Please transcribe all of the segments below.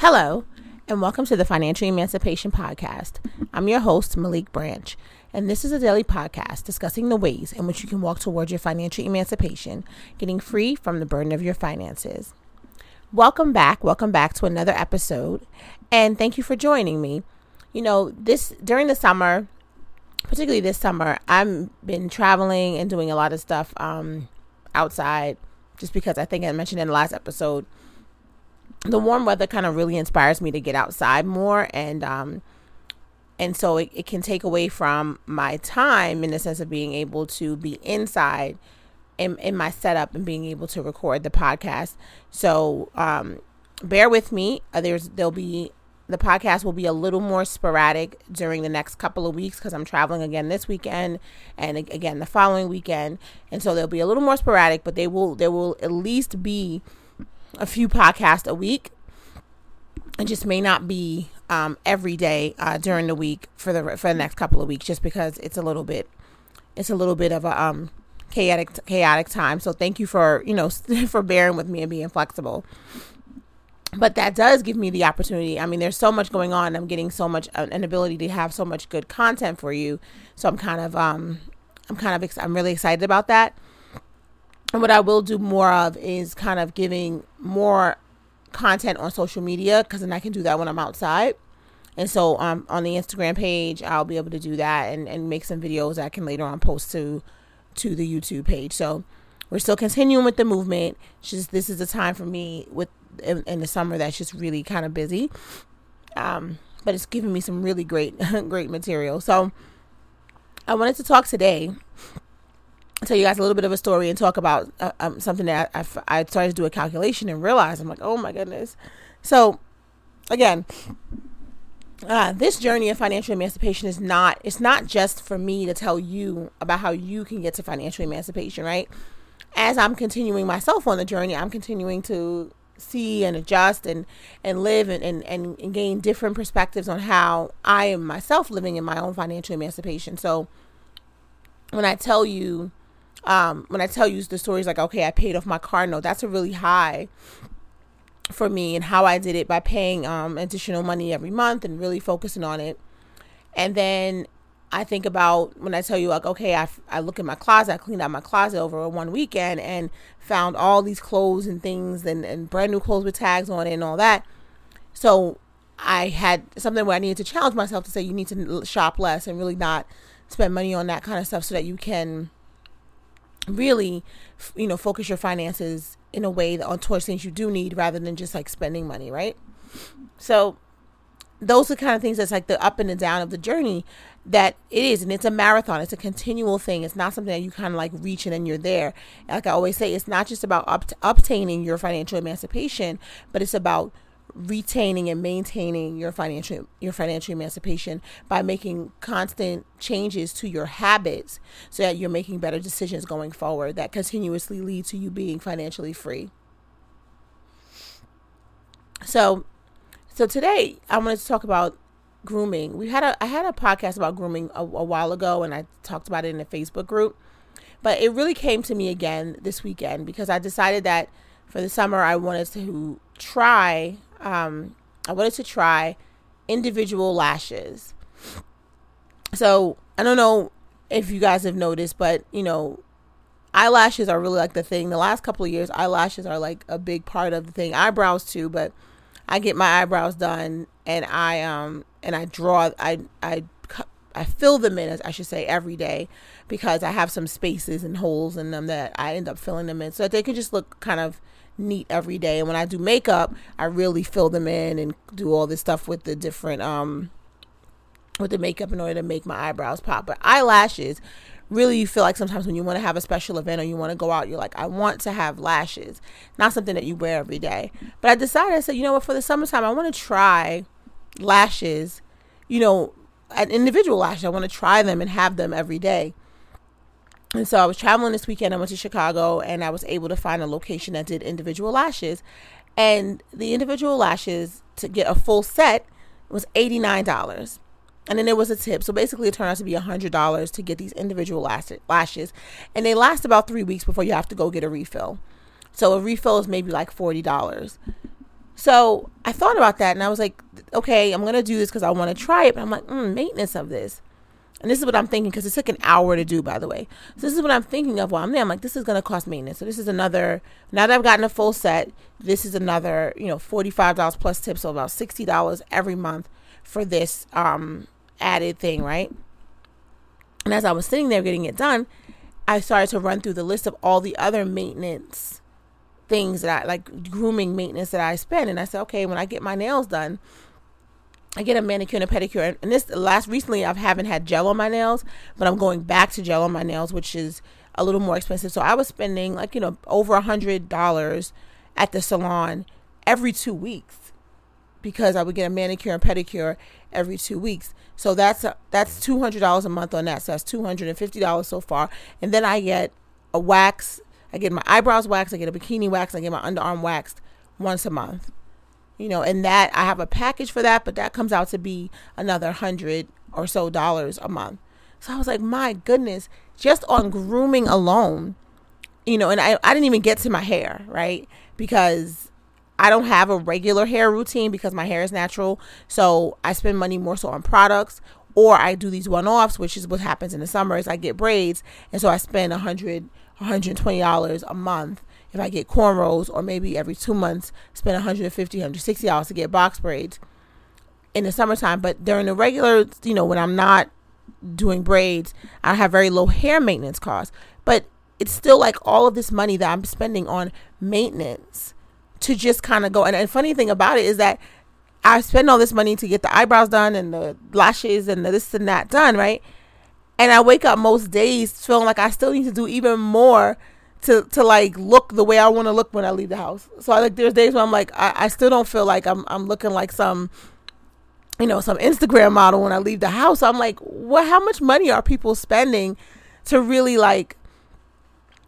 Hello, and welcome to the Financial Emancipation Podcast. I'm your host, Maliek Branch, and this is a daily podcast discussing the ways in which you can walk towards your financial emancipation, getting free from the burden of your finances. Welcome back. Welcome back to another episode, and thank you for joining me. You know, this during the summer, particularly this summer, I've been traveling and doing a lot of stuff um, outside just because I think I mentioned in the last episode the warm weather kind of really inspires me to get outside more and um and so it, it can take away from my time in the sense of being able to be inside in, in my setup and being able to record the podcast so um bear with me uh, there's there'll be the podcast will be a little more sporadic during the next couple of weeks because I'm traveling again this weekend and again the following weekend, and so they'll be a little more sporadic. But they will there will at least be a few podcasts a week. It just may not be um, every day uh, during the week for the for the next couple of weeks, just because it's a little bit it's a little bit of a um, chaotic chaotic time. So thank you for you know for bearing with me and being flexible. But that does give me the opportunity. I mean, there's so much going on. I'm getting so much uh, an ability to have so much good content for you. So I'm kind of um I'm kind of ex- I'm really excited about that. And what I will do more of is kind of giving more content on social media because then I can do that when I'm outside. And so um, on the Instagram page, I'll be able to do that and, and make some videos I can later on post to to the YouTube page. So we're still continuing with the movement. Just this is a time for me with in, in the summer that's just really kind of busy. Um, but it's giving me some really great great material. So I wanted to talk today tell you guys a little bit of a story and talk about uh, um, something that I, I, started to do a calculation and realized I'm like, oh my goodness. So, again, uh, this journey of financial emancipation is not it's not just for me to tell you about how you can get to financial emancipation, right? As I'm continuing myself on the journey, I'm continuing to see and adjust and and live and, and, and gain different perspectives on how I am myself living in my own financial emancipation. So when I tell you um, when I tell you the stories like, okay, I paid off my car note, that's a really high for me and how I did it by paying um, additional money every month and really focusing on it. And then I think about when I tell you like, okay, I, I look in my closet, I cleaned out my closet over one weekend and found all these clothes and things and, and brand new clothes with tags on it and all that. So I had something where I needed to challenge myself to say you need to shop less and really not spend money on that kind of stuff so that you can really you know focus your finances in a way that on towards things you do need rather than just like spending money right? So those are kind of things that's like the up and the down of the journey that it is and it's a marathon. It's a continual thing. It's not something that you kind of like reach and then you're there. Like i always say it's not just about obtaining your financial emancipation but it's about retaining and maintaining your financial your financial emancipation by making constant changes to your habits so that you're making better decisions going forward that continuously lead to you being financially free. So so today I wanted to talk about grooming. We had a I had a podcast about grooming a, a while ago and I talked about it in a Facebook group. But it really came to me again this weekend because I decided that for the summer I wanted to try um, I wanted to try individual lashes. So I don't know if you guys have noticed, but you know, eyelashes are really like the thing. The last couple of years, eyelashes are like a big part of the thing. Eyebrows too, but I get my eyebrows done and I um and I draw I I I fill them in as I should say every day because I have some spaces and holes in them that I end up filling them in so that they can just look kind of neat every day. And when I do makeup, I really fill them in and do all this stuff with the different um with the makeup in order to make my eyebrows pop. But eyelashes, really you feel like sometimes when you want to have a special event or you want to go out, you're like, I want to have lashes. Not something that you wear every day. But I decided I said, you know what, for the summertime I want to try lashes, you know, an individual lash. I want to try them and have them every day. And so I was traveling this weekend. I went to Chicago and I was able to find a location that did individual lashes. And the individual lashes to get a full set was $89. And then there was a tip. So basically, it turned out to be $100 to get these individual lashes. And they last about three weeks before you have to go get a refill. So a refill is maybe like $40. So I thought about that and I was like, okay, I'm going to do this because I want to try it. But I'm like, mm, maintenance of this. And this is what I'm thinking because it took an hour to do, by the way. So this is what I'm thinking of while I'm there. I'm like, this is to cost maintenance. So this is another, now that I've gotten a full set, this is another, you know, $45 plus tips, so about $60 every month for this um, added thing, right? And as I was sitting there getting it done, I started to run through the list of all the other maintenance things that I like grooming maintenance that I spend. And I said, okay, when I get my nails done, I get a manicure and a pedicure. And this last recently, I haven't had gel on my nails, but I'm going back to gel on my nails, which is a little more expensive. So I was spending like, you know, over a hundred dollars at the salon every two weeks because I would get a manicure and pedicure every two weeks. So that's a, that's two hundred dollars a month on that. So that's two hundred and fifty dollars so far. And then I get a wax. I get my eyebrows waxed. I get a bikini wax. I get my underarm waxed once a month. You know, and that I have a package for that, but that comes out to be another hundred or so dollars a month. So I was like, my goodness, just on grooming alone, you know, and I, I didn't even get to my hair, right? Because I don't have a regular hair routine because my hair is natural. So I spend money more so on products or I do these one-offs, which is what happens in the summer is I get braids. And so I spend a 100 $120 a month if I get cornrows or maybe every two months spend 150 $160 to get box braids in the summertime. But during the regular, you know, when I'm not doing braids, I have very low hair maintenance costs. But it's still like all of this money that I'm spending on maintenance to just kind of go. And the funny thing about it is that I spend all this money to get the eyebrows done and the lashes and the this and that done, right? And I wake up most days feeling like I still need to do even more to to like look the way I want to look when I leave the house. So I like there's days where I'm like I, I still don't feel like I'm I'm looking like some you know some Instagram model when I leave the house. I'm like, what? How much money are people spending to really like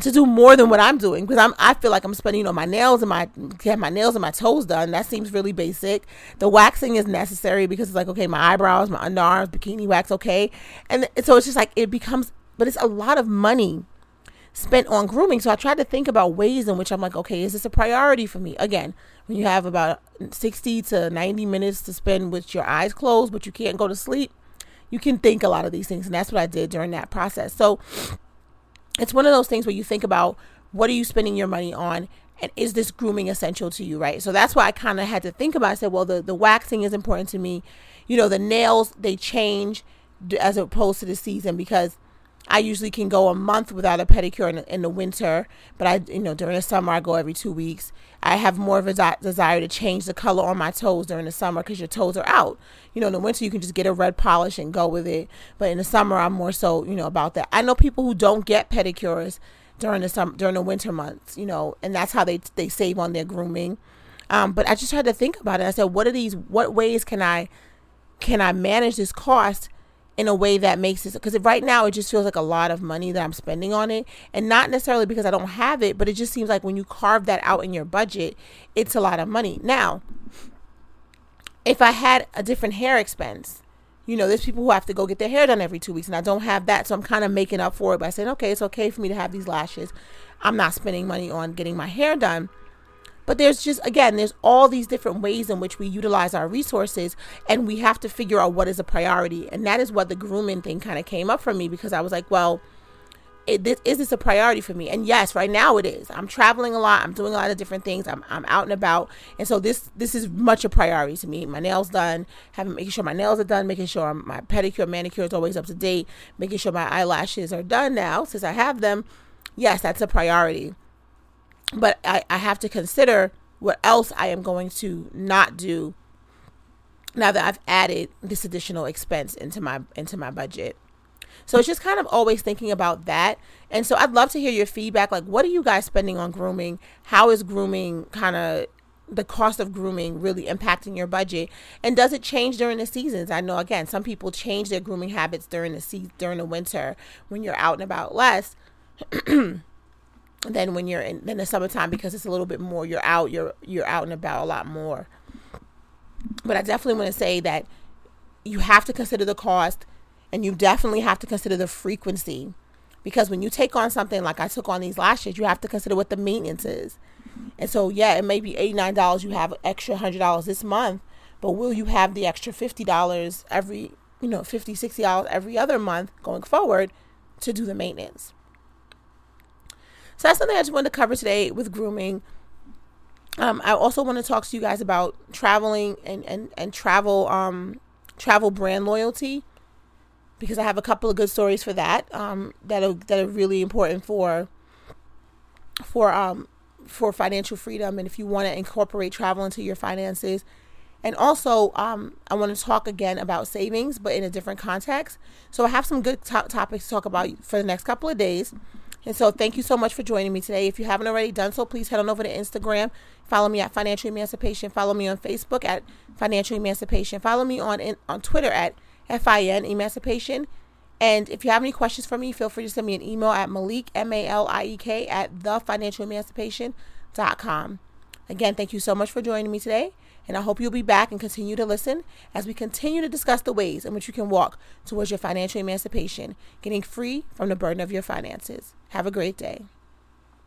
to do more than what I'm doing because I'm I feel like I'm spending you know my nails and my get my nails and my toes done. That seems really basic. The waxing is necessary because it's like okay, my eyebrows, my underarms, bikini wax, okay, and so it's just like it becomes, but it's a lot of money spent on grooming. So I tried to think about ways in which I'm like, okay, is this a priority for me? Again, when you have about 60 to 90 minutes to spend with your eyes closed, but you can't go to sleep, you can think a lot of these things, and that's what I did during that process. So it's one of those things where you think about what are you spending your money on and is this grooming essential to you right so that's why i kind of had to think about it. i said well the, the waxing is important to me you know the nails they change as opposed to the season because I usually can go a month without a pedicure in, in, the winter, but I, you know, during the summer I go every two weeks. I have more of a de- desire to change the color on my toes during the summer because your toes are out. You know, in the winter you can just get a red polish and go with it, but in the summer I'm more so, you know, about that. I know people who don't get pedicures during the summer during the winter months, you know, and that's how they they save on their grooming. Um, but I just had to think about it. I said, what are these? What ways can I can I manage this cost? In a way that makes it because right now it just feels like a lot of money that I'm spending on it. And not necessarily because I don't have it but it just seems like when you carve that out in your budget it's a lot of money. Now if I had a different hair expense you know there's people who have to go get their hair done every two weeks and I don't have that so I'm kind of making up for it by saying okay it's okay for me to have these lashes. I'm not spending money on getting my hair done but there's just, again, there's all these different ways in which we utilize our resources, and we have to figure out what is a priority. And that is what the grooming thing kind of came up for me because I was like, well, it, this, is this a priority for me? And yes, right now it is. I'm traveling a lot. I'm doing a lot of different things. I'm, I'm out and about, and so this this is much a priority to me. My nails done, having making sure my nails are done, making sure my pedicure, manicure is always up to date, making sure my eyelashes are done now since I have them. Yes, that's a priority but I, I have to consider what else I am going to not do now that I've added this additional expense into my into my budget. So it's just kind of always thinking about that. And so I'd love to hear your feedback. Like, what are you guys spending on grooming? How is grooming kind of the cost of grooming really impacting your budget? And does it change during the seasons? I know again, some people change their grooming habits during the se- during the winter when you're out and about less. than when you're in, in the summertime because it's a little bit more you're out you're you're out and about a lot more but i definitely want to say that you have to consider the cost and you definitely have to consider the frequency because when you take on something like i took on these lashes you have to consider what the maintenance is And so, yeah, it may be $89. You have extra $100 this month, but will you have the extra $50 every, you know, $50, $60 every other month going forward to do the maintenance? So that's something I just wanted to cover today with grooming. Um, I also want to talk to you guys about traveling and, and, and travel um, travel brand loyalty because I have a couple of good stories for that um, that are that are really important for for um for financial freedom and if you want to incorporate travel into your finances. And also, um, I want to talk again about savings, but in a different context. So I have some good to- topics to talk about for the next couple of days. And so, thank you so much for joining me today. If you haven't already done so, please head on over to Instagram. Follow me at Financial Emancipation. Follow me on Facebook at Financial Emancipation. Follow me on in, on Twitter at FIN Emancipation. And if you have any questions for me, feel free to send me an email at Maliek, M A L I E K, at thefinancialemancipation.com. Again, thank you so much for joining me today. And I hope you'll be back and continue to listen as we continue to discuss the ways in which you can walk towards your financial emancipation, getting free from the burden of your finances. Have a great day.